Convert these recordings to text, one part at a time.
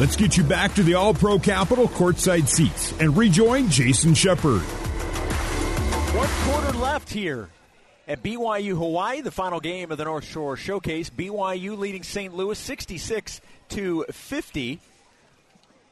Let's get you back to the All Pro Capital courtside seats and rejoin Jason Shepard. One quarter left here at BYU Hawaii, the final game of the North Shore Showcase. BYU leading St. Louis 66 to 50.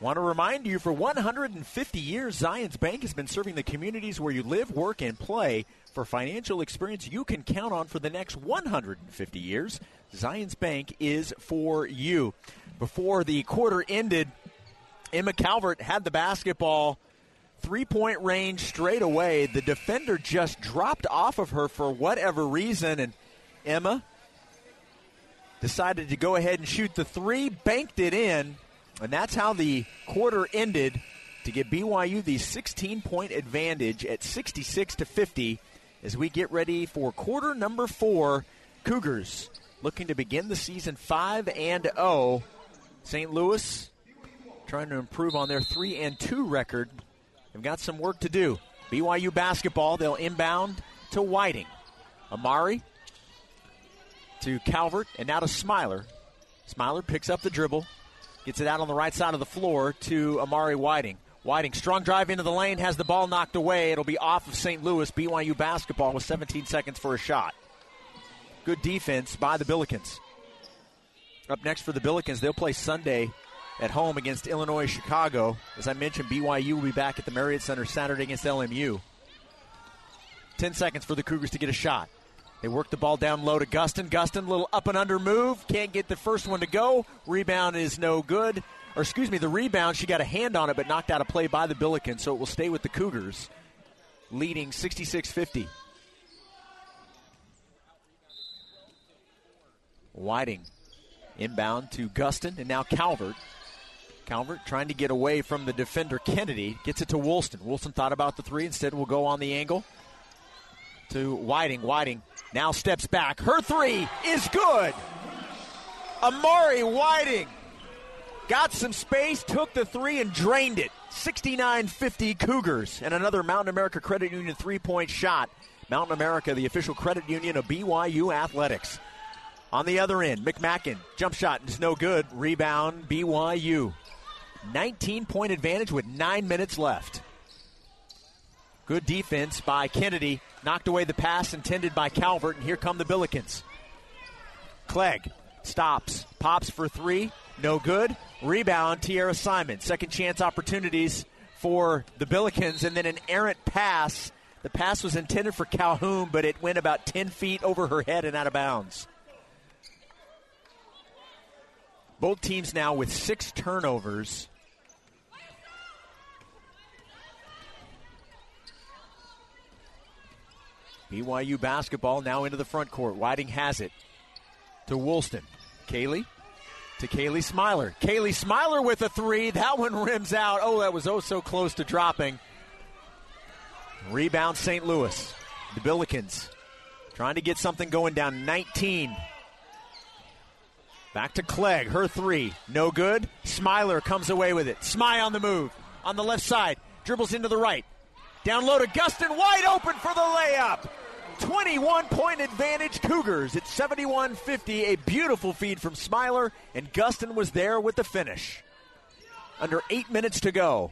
Want to remind you for 150 years, Zions Bank has been serving the communities where you live, work, and play. For financial experience you can count on for the next 150 years, Zions Bank is for you. Before the quarter ended, Emma Calvert had the basketball three point range straight away. The defender just dropped off of her for whatever reason, and Emma decided to go ahead and shoot the three, banked it in, and that's how the quarter ended to give BYU the 16 point advantage at 66 to 50 as we get ready for quarter number four. Cougars looking to begin the season 5 and 0. St. Louis trying to improve on their 3 and 2 record. They've got some work to do. BYU basketball, they'll inbound to Whiting. Amari to Calvert, and now to Smiler. Smiler picks up the dribble, gets it out on the right side of the floor to Amari Whiting. Whiting, strong drive into the lane, has the ball knocked away. It'll be off of St. Louis. BYU basketball with 17 seconds for a shot. Good defense by the Billikens. Up next for the Billikens, they'll play Sunday at home against Illinois Chicago. As I mentioned, BYU will be back at the Marriott Center Saturday against LMU. 10 seconds for the Cougars to get a shot. They work the ball down low to Gustin. Gustin, little up and under move. Can't get the first one to go. Rebound is no good. Or, excuse me, the rebound, she got a hand on it, but knocked out a play by the Billikens, so it will stay with the Cougars, leading 66 50. Whiting inbound to Gustin, and now Calvert. Calvert trying to get away from the defender Kennedy. Gets it to Woolston. Woolston thought about the three. Instead, will go on the angle to Whiting. Whiting now steps back. Her three is good. Amari Whiting got some space, took the three, and drained it. 69 50 Cougars. And another Mountain America Credit Union three point shot. Mountain America, the official credit union of BYU Athletics. On the other end, McMackin, jump shot is no good. Rebound, BYU. 19 point advantage with nine minutes left. Good defense by Kennedy. Knocked away the pass intended by Calvert, and here come the Billikens. Clegg stops, pops for three, no good. Rebound, Tierra Simon. Second chance opportunities for the Billikens, and then an errant pass. The pass was intended for Calhoun, but it went about 10 feet over her head and out of bounds. Both teams now with six turnovers. BYU basketball now into the front court. Whiting has it to Woolston. Kaylee to Kaylee Smiler. Kaylee Smiler with a three. That one rims out. Oh, that was oh so close to dropping. Rebound St. Louis. The Billikens trying to get something going down 19. Back to Clegg. Her three. No good. Smiler comes away with it. Smy on the move. On the left side. Dribbles into the right. Down low to Gustin. Wide open for the layup. 21 point advantage Cougars at 71 50. A beautiful feed from Smiler, and Gustin was there with the finish. Under eight minutes to go.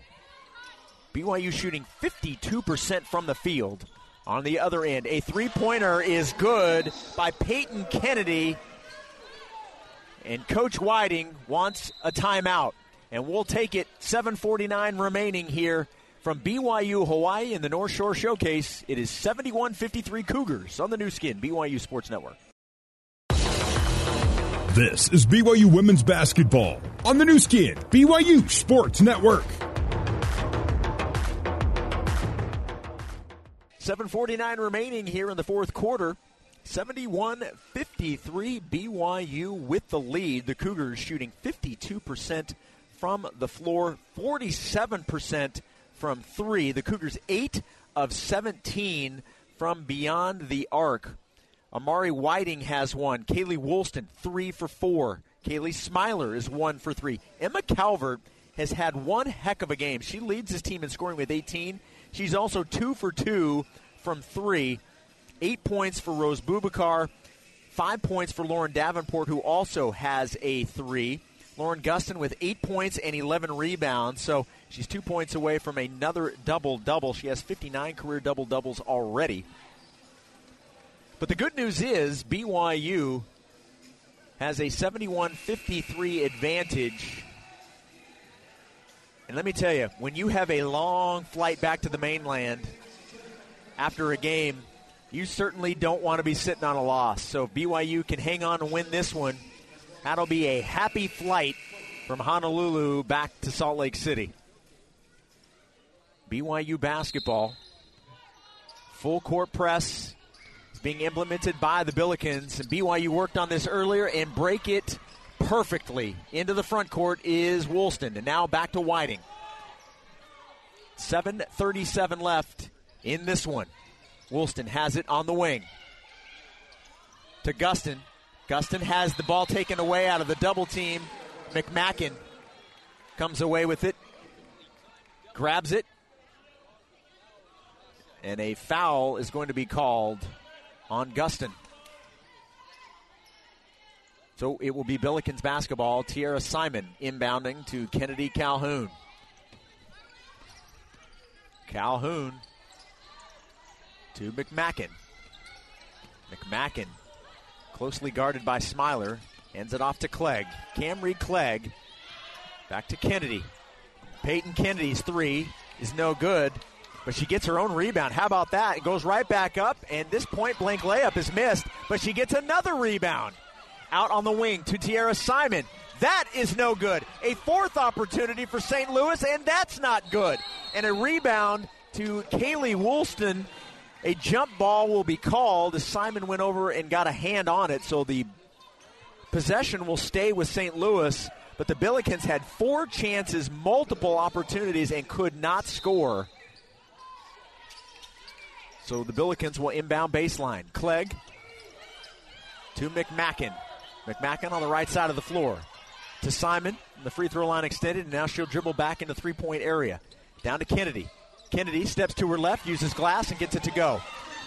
BYU shooting 52% from the field. On the other end, a three pointer is good by Peyton Kennedy. And Coach Whiting wants a timeout. And we'll take it. 7.49 remaining here from BYU Hawaii in the North Shore Showcase. It is 71 53 Cougars on the Nu Skin, BYU Sports Network. This is BYU Women's Basketball on the Nu Skin, BYU Sports Network. 7.49 remaining here in the fourth quarter. 71 53 BYU with the lead. The Cougars shooting 52% from the floor, 47% from three. The Cougars 8 of 17 from beyond the arc. Amari Whiting has one. Kaylee Woolston, three for four. Kaylee Smiler is one for three. Emma Calvert has had one heck of a game. She leads his team in scoring with 18. She's also two for two from three. Eight points for Rose Bubakar. Five points for Lauren Davenport, who also has a three. Lauren Gustin with eight points and 11 rebounds. So she's two points away from another double double. She has 59 career double doubles already. But the good news is BYU has a 71 53 advantage. And let me tell you, when you have a long flight back to the mainland after a game, you certainly don't want to be sitting on a loss. So if BYU can hang on and win this one, that'll be a happy flight from Honolulu back to Salt Lake City. BYU basketball, full court press is being implemented by the Billikens. And BYU worked on this earlier and break it perfectly. Into the front court is Woolston. And now back to Whiting. 7.37 left in this one. Woolston has it on the wing. To Gustin. Gustin has the ball taken away out of the double team. McMackin comes away with it, grabs it, and a foul is going to be called on Gustin. So it will be Billikens basketball. Tierra Simon inbounding to Kennedy Calhoun. Calhoun to McMackin. McMackin, closely guarded by Smiler, ends it off to Clegg. Camry Clegg back to Kennedy. Peyton Kennedy's three is no good, but she gets her own rebound. How about that? It goes right back up, and this point blank layup is missed, but she gets another rebound. Out on the wing to Tiara Simon. That is no good. A fourth opportunity for St. Louis, and that's not good. And a rebound to Kaylee Woolston a jump ball will be called Simon went over and got a hand on it, so the possession will stay with St. Louis. But the Billikens had four chances, multiple opportunities, and could not score. So the Billikens will inbound baseline. Clegg to McMackin. McMackin on the right side of the floor. To Simon. The free throw line extended, and now she'll dribble back into three point area. Down to Kennedy. Kennedy steps to her left, uses glass, and gets it to go.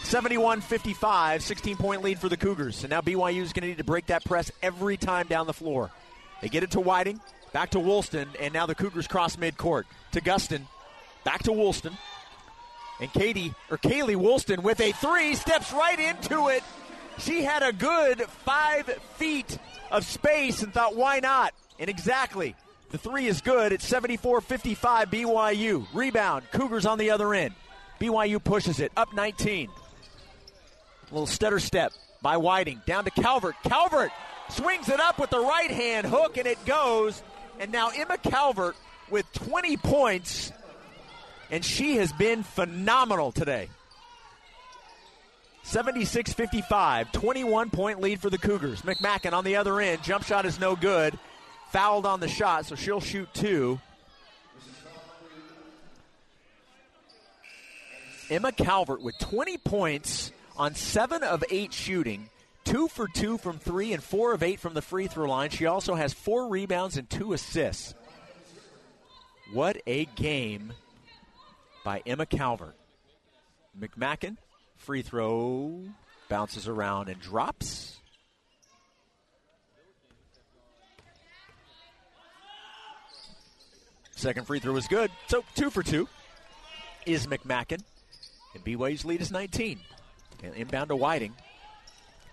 71 55, 16 point lead for the Cougars. And now BYU is going to need to break that press every time down the floor. They get it to Whiting, back to Woolston, and now the Cougars cross midcourt. To Gustin, back to Woolston. And Katie, or Kaylee Woolston with a three, steps right into it. She had a good five feet of space and thought, why not? And exactly, the three is good. It's 74 55 BYU. Rebound. Cougars on the other end. BYU pushes it up 19. A little stutter step by Whiting. Down to Calvert. Calvert swings it up with the right hand hook and it goes. And now Emma Calvert with 20 points. And she has been phenomenal today. 76 55, 21 point lead for the Cougars. McMackin on the other end. Jump shot is no good fouled on the shot, so she'll shoot two. Emma Calvert with 20 points on seven of eight shooting, two for two from three, and four of eight from the free throw line. She also has four rebounds and two assists. What a game by Emma Calvert. McMackin, free throw, bounces around and drops. Second free throw was good. So two for two is McMackin. And BYU's lead is 19. And inbound to Whiting.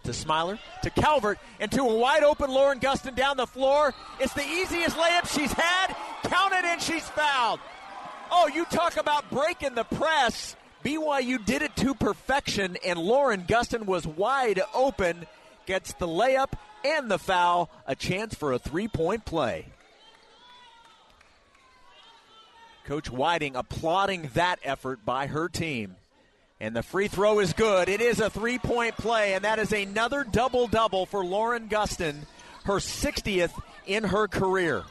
To Smiler, to Calvert, and to a wide open Lauren Gustin down the floor. It's the easiest layup she's had. Count it and she's fouled. Oh, you talk about breaking the press. BYU did it to perfection, and Lauren Gustin was wide open. Gets the layup and the foul. A chance for a three point play. Coach Whiting applauding that effort by her team. And the free throw is good. It is a three point play, and that is another double double for Lauren Gustin, her 60th in her career.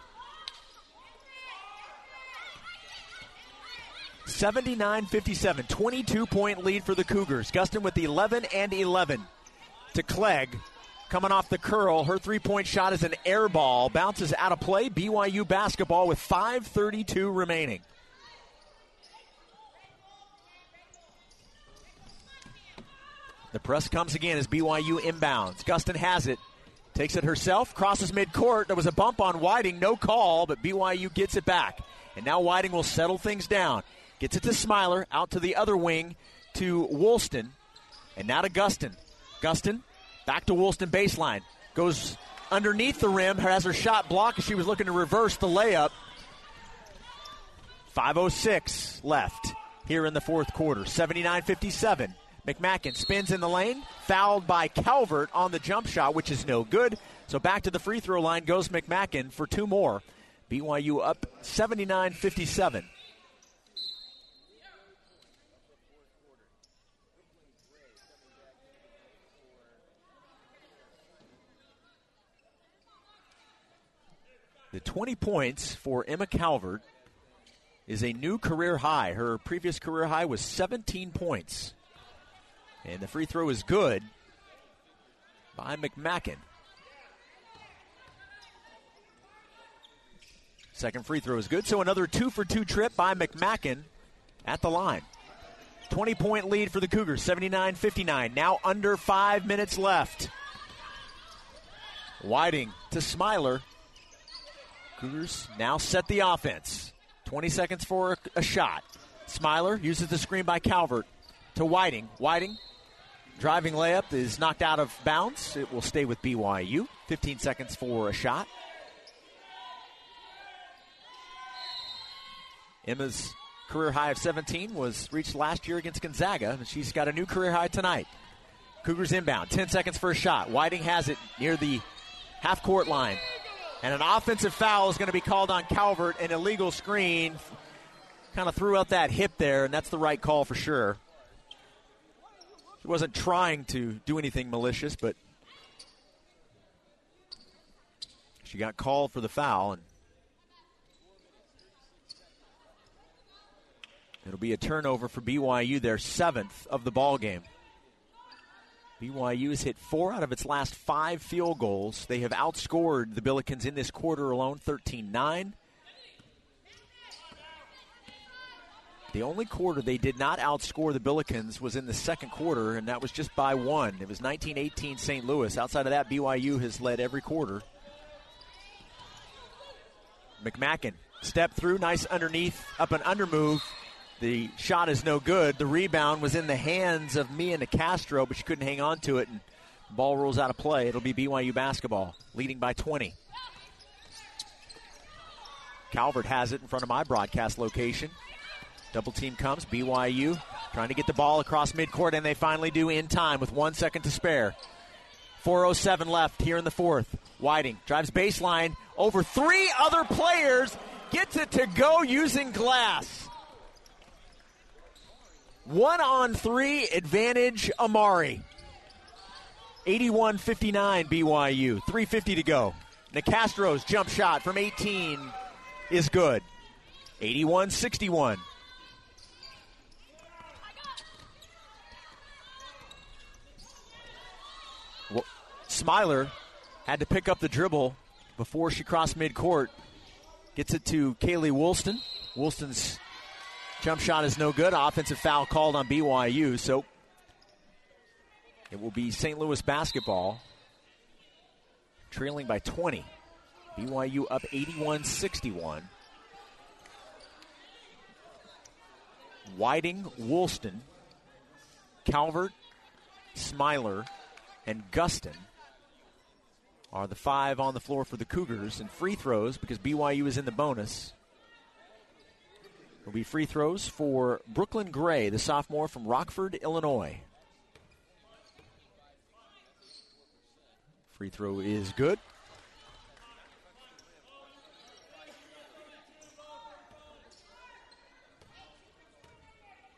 79 57, 22 point lead for the Cougars. Gustin with 11 and 11 to Clegg. Coming off the curl, her three point shot is an air ball, bounces out of play. BYU basketball with 5.32 remaining. The press comes again as BYU inbounds. Gustin has it Takes it herself, crosses midcourt. There was a bump on Whiting, no call, but BYU gets it back. And now Whiting will settle things down. Gets it to Smiler, out to the other wing to Woolston, and now to Gustin. Gustin back to Woolston baseline. Goes underneath the rim, has her shot blocked as she was looking to reverse the layup. 5.06 left here in the fourth quarter. 79 57. McMacken spins in the lane, fouled by Calvert on the jump shot, which is no good. So back to the free throw line goes McMacken for two more. BYU up 79 57. The 20 points for Emma Calvert is a new career high. Her previous career high was 17 points. And the free throw is good by McMacken. Second free throw is good. So another two for two trip by McMacken at the line. 20 point lead for the Cougars, 79 59. Now under five minutes left. Whiting to Smiler. Cougars now set the offense. 20 seconds for a shot. Smiler uses the screen by Calvert to Whiting. Whiting Driving layup is knocked out of bounds. It will stay with BYU. 15 seconds for a shot. Emma's career high of 17 was reached last year against Gonzaga, and she's got a new career high tonight. Cougars inbound. 10 seconds for a shot. Whiting has it near the half court line. And an offensive foul is going to be called on Calvert, an illegal screen. Kind of threw out that hip there, and that's the right call for sure. He wasn't trying to do anything malicious, but she got called for the foul, and it'll be a turnover for BYU, their seventh of the ball game. BYU has hit four out of its last five field goals. They have outscored the Billikens in this quarter alone 13 9. The only quarter they did not outscore the Billikens was in the second quarter, and that was just by one. It was 1918 St. Louis. Outside of that, BYU has led every quarter. McMacken step through, nice underneath, up and under move. The shot is no good. The rebound was in the hands of Mia Nicastro, but she couldn't hang on to it, and ball rolls out of play. It'll be BYU basketball, leading by 20. Calvert has it in front of my broadcast location. Double team comes. BYU trying to get the ball across midcourt, and they finally do in time with one second to spare. 4.07 left here in the fourth. Whiting drives baseline over three other players, gets it to go using glass. One on three advantage Amari. 81 59 BYU. 3.50 to go. Nicastro's jump shot from 18 is good. 81 61. Smiler had to pick up the dribble before she crossed midcourt. Gets it to Kaylee Woolston. Woolston's jump shot is no good. Offensive foul called on BYU, so it will be St. Louis basketball trailing by 20. BYU up 81 61. Whiting, Woolston, Calvert, Smiler, and Gustin are the five on the floor for the Cougars. And free throws, because BYU is in the bonus, will be free throws for Brooklyn Gray, the sophomore from Rockford, Illinois. Free throw is good.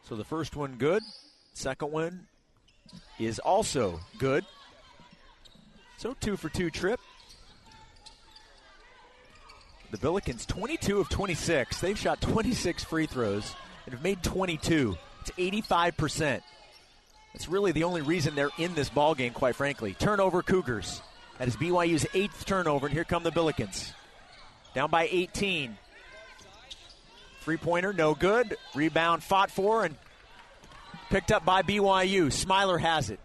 So the first one good. Second one is also good. So two for two trip. The Billikens 22 of 26. They've shot 26 free throws and have made 22. It's 85%. That's really the only reason they're in this ball game, quite frankly. Turnover Cougars. That is BYU's eighth turnover, and here come the Billikens. Down by 18. Three pointer, no good. Rebound fought for and picked up by BYU. Smiler has it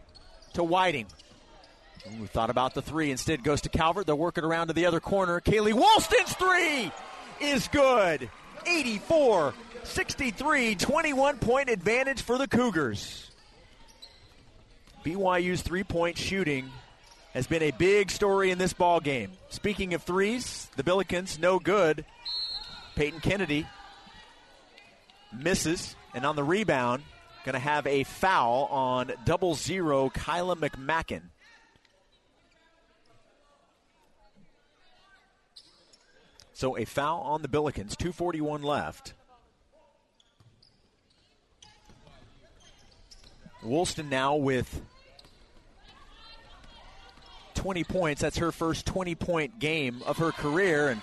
to Whiting. Thought about the three. Instead, goes to Calvert. They're working around to the other corner. Kaylee Woolston's three is good. 84 63, 21 point advantage for the Cougars. BYU's three point shooting has been a big story in this ball game. Speaking of threes, the Billikens no good. Peyton Kennedy misses, and on the rebound, going to have a foul on double zero Kyla McMacken. So a foul on the Billikens, 241 left. Woolston now with 20 points. That's her first 20 point game of her career. And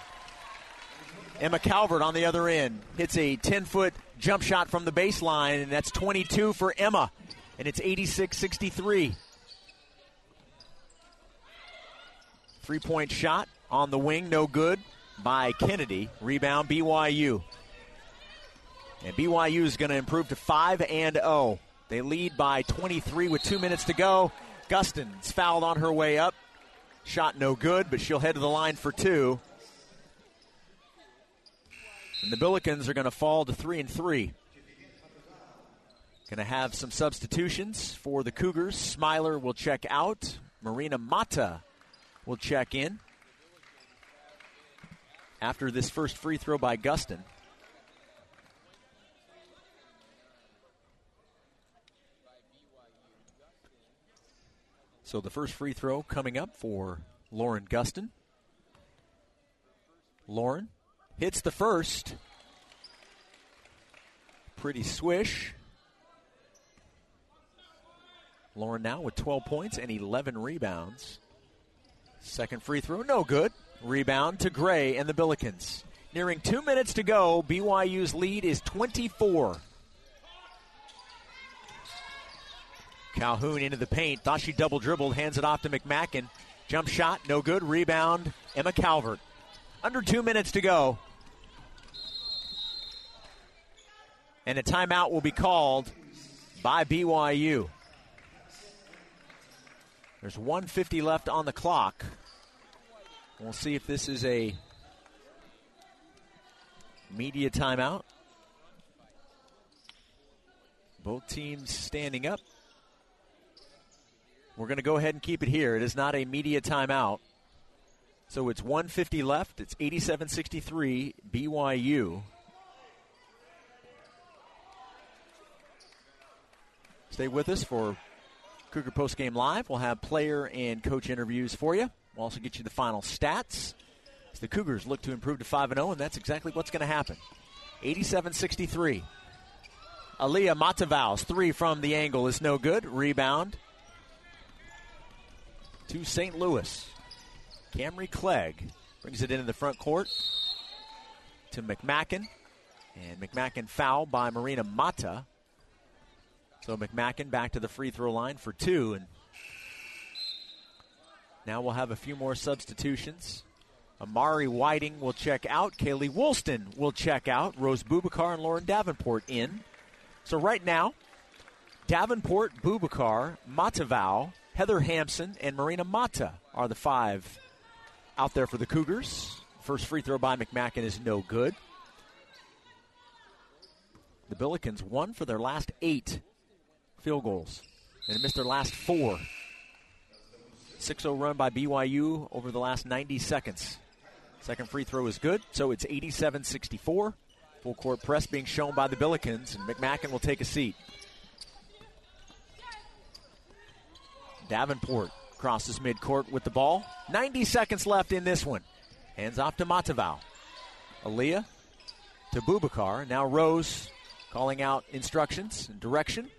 Emma Calvert on the other end hits a 10 foot jump shot from the baseline, and that's 22 for Emma. And it's 86 63. Three point shot on the wing, no good by Kennedy. Rebound BYU. And BYU is going to improve to 5 and 0. They lead by 23 with two minutes to go. Gustin's fouled on her way up. Shot no good, but she'll head to the line for two. And the Billikens are going to fall to 3 and 3. Going to have some substitutions for the Cougars. Smiler will check out. Marina Mata will check in after this first free throw by Gustin. So the first free throw coming up for Lauren Gustin. Lauren hits the first. Pretty swish. Lauren now with 12 points and 11 rebounds. Second free throw, no good. Rebound to Gray and the Billikens. Nearing two minutes to go, BYU's lead is 24. Calhoun into the paint. Thought she double dribbled, hands it off to McMacken. Jump shot, no good. Rebound, Emma Calvert. Under two minutes to go. And a timeout will be called by BYU. There's 150 left on the clock. We'll see if this is a media timeout. Both teams standing up. We're going to go ahead and keep it here. It is not a media timeout. So it's 150 left. It's 87 63 BYU. Stay with us for Cougar Post Game Live. We'll have player and coach interviews for you. We'll also get you the final stats. As the Cougars look to improve to 5 0, and that's exactly what's going to happen. 87 63. Aliyah Matavaus, three from the angle is no good. Rebound to St. Louis. Camry Clegg brings it into the front court to McMacken. And McMacken foul by Marina Mata. So McMacken back to the free throw line for two. And now we'll have a few more substitutions. Amari Whiting will check out. Kaylee Woolston will check out. Rose Bubakar and Lauren Davenport in. So right now, Davenport, Bubakar, Matavau, Heather Hampson, and Marina Mata are the five out there for the Cougars. First free throw by McMacken is no good. The Billikens won for their last eight field goals and missed their last four. 6 0 run by BYU over the last 90 seconds. Second free throw is good, so it's 87 64. Full court press being shown by the Billikens, and McMacken will take a seat. Davenport crosses midcourt with the ball. 90 seconds left in this one. Hands off to Matavau. Aaliyah to Bubakar. Now Rose calling out instructions and direction.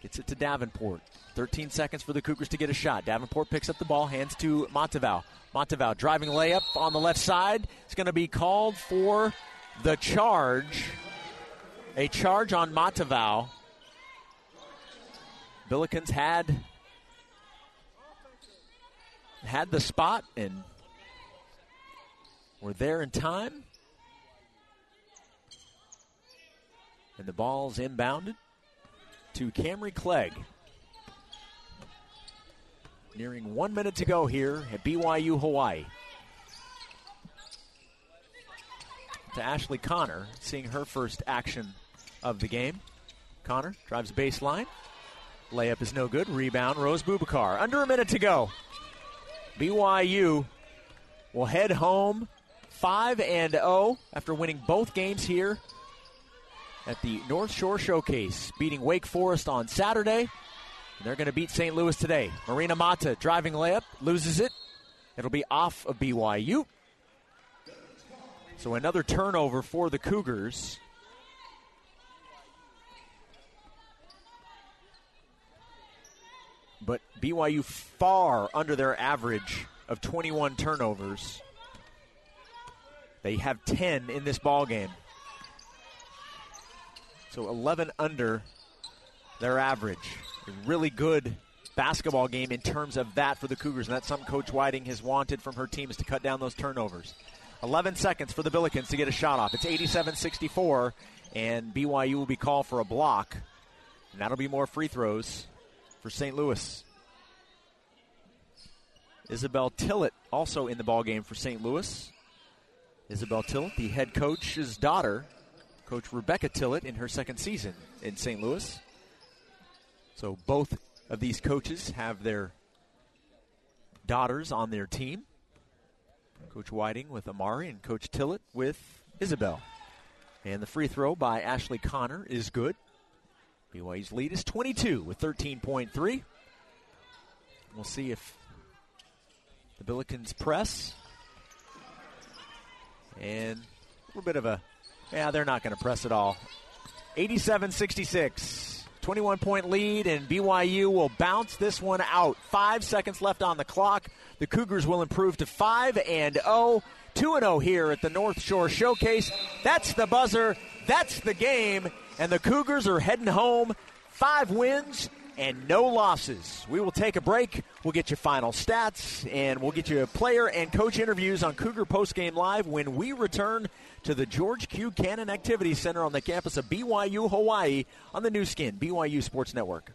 Gets it to Davenport. 13 seconds for the Cougars to get a shot. Davenport picks up the ball, hands to Matavau. Matavau driving layup on the left side. It's going to be called for the charge. A charge on Matavau. Billikens had had the spot and were there in time. And the ball's inbounded to Camry Clegg. Nearing one minute to go here at BYU Hawaii. To Ashley Connor, seeing her first action of the game. Connor drives baseline. Layup is no good. Rebound, Rose Bubakar. Under a minute to go. BYU will head home 5 and 0 after winning both games here at the North Shore Showcase, beating Wake Forest on Saturday. And they're going to beat St. Louis today. Marina Mata driving layup, loses it. It'll be off of BYU. So another turnover for the Cougars. But BYU far under their average of 21 turnovers. They have 10 in this ball game. So 11 under their average. A really good basketball game in terms of that for the Cougars, and that's something Coach Whiting has wanted from her team is to cut down those turnovers. 11 seconds for the Billikens to get a shot off. It's 87-64, and BYU will be called for a block, and that'll be more free throws for St. Louis. Isabel Tillett also in the ball game for St. Louis. Isabel Tillett, the head coach's daughter, Coach Rebecca Tillett in her second season in St. Louis. So both of these coaches have their daughters on their team. Coach Whiting with Amari and Coach Tillett with Isabel. And the free throw by Ashley Connor is good. BYU's lead is 22 with 13.3. We'll see if the Billikens press. And a little bit of a, yeah, they're not going to press at all. 87 66. 21 point lead, and BYU will bounce this one out. Five seconds left on the clock. The Cougars will improve to 5 and 0. 2 0 here at the North Shore Showcase. That's the buzzer. That's the game. And the Cougars are heading home. Five wins and no losses. We will take a break. We'll get you final stats and we'll get you player and coach interviews on Cougar Postgame Live when we return to the George Q. Cannon Activity Center on the campus of BYU Hawaii on the Nu Skin, BYU Sports Network.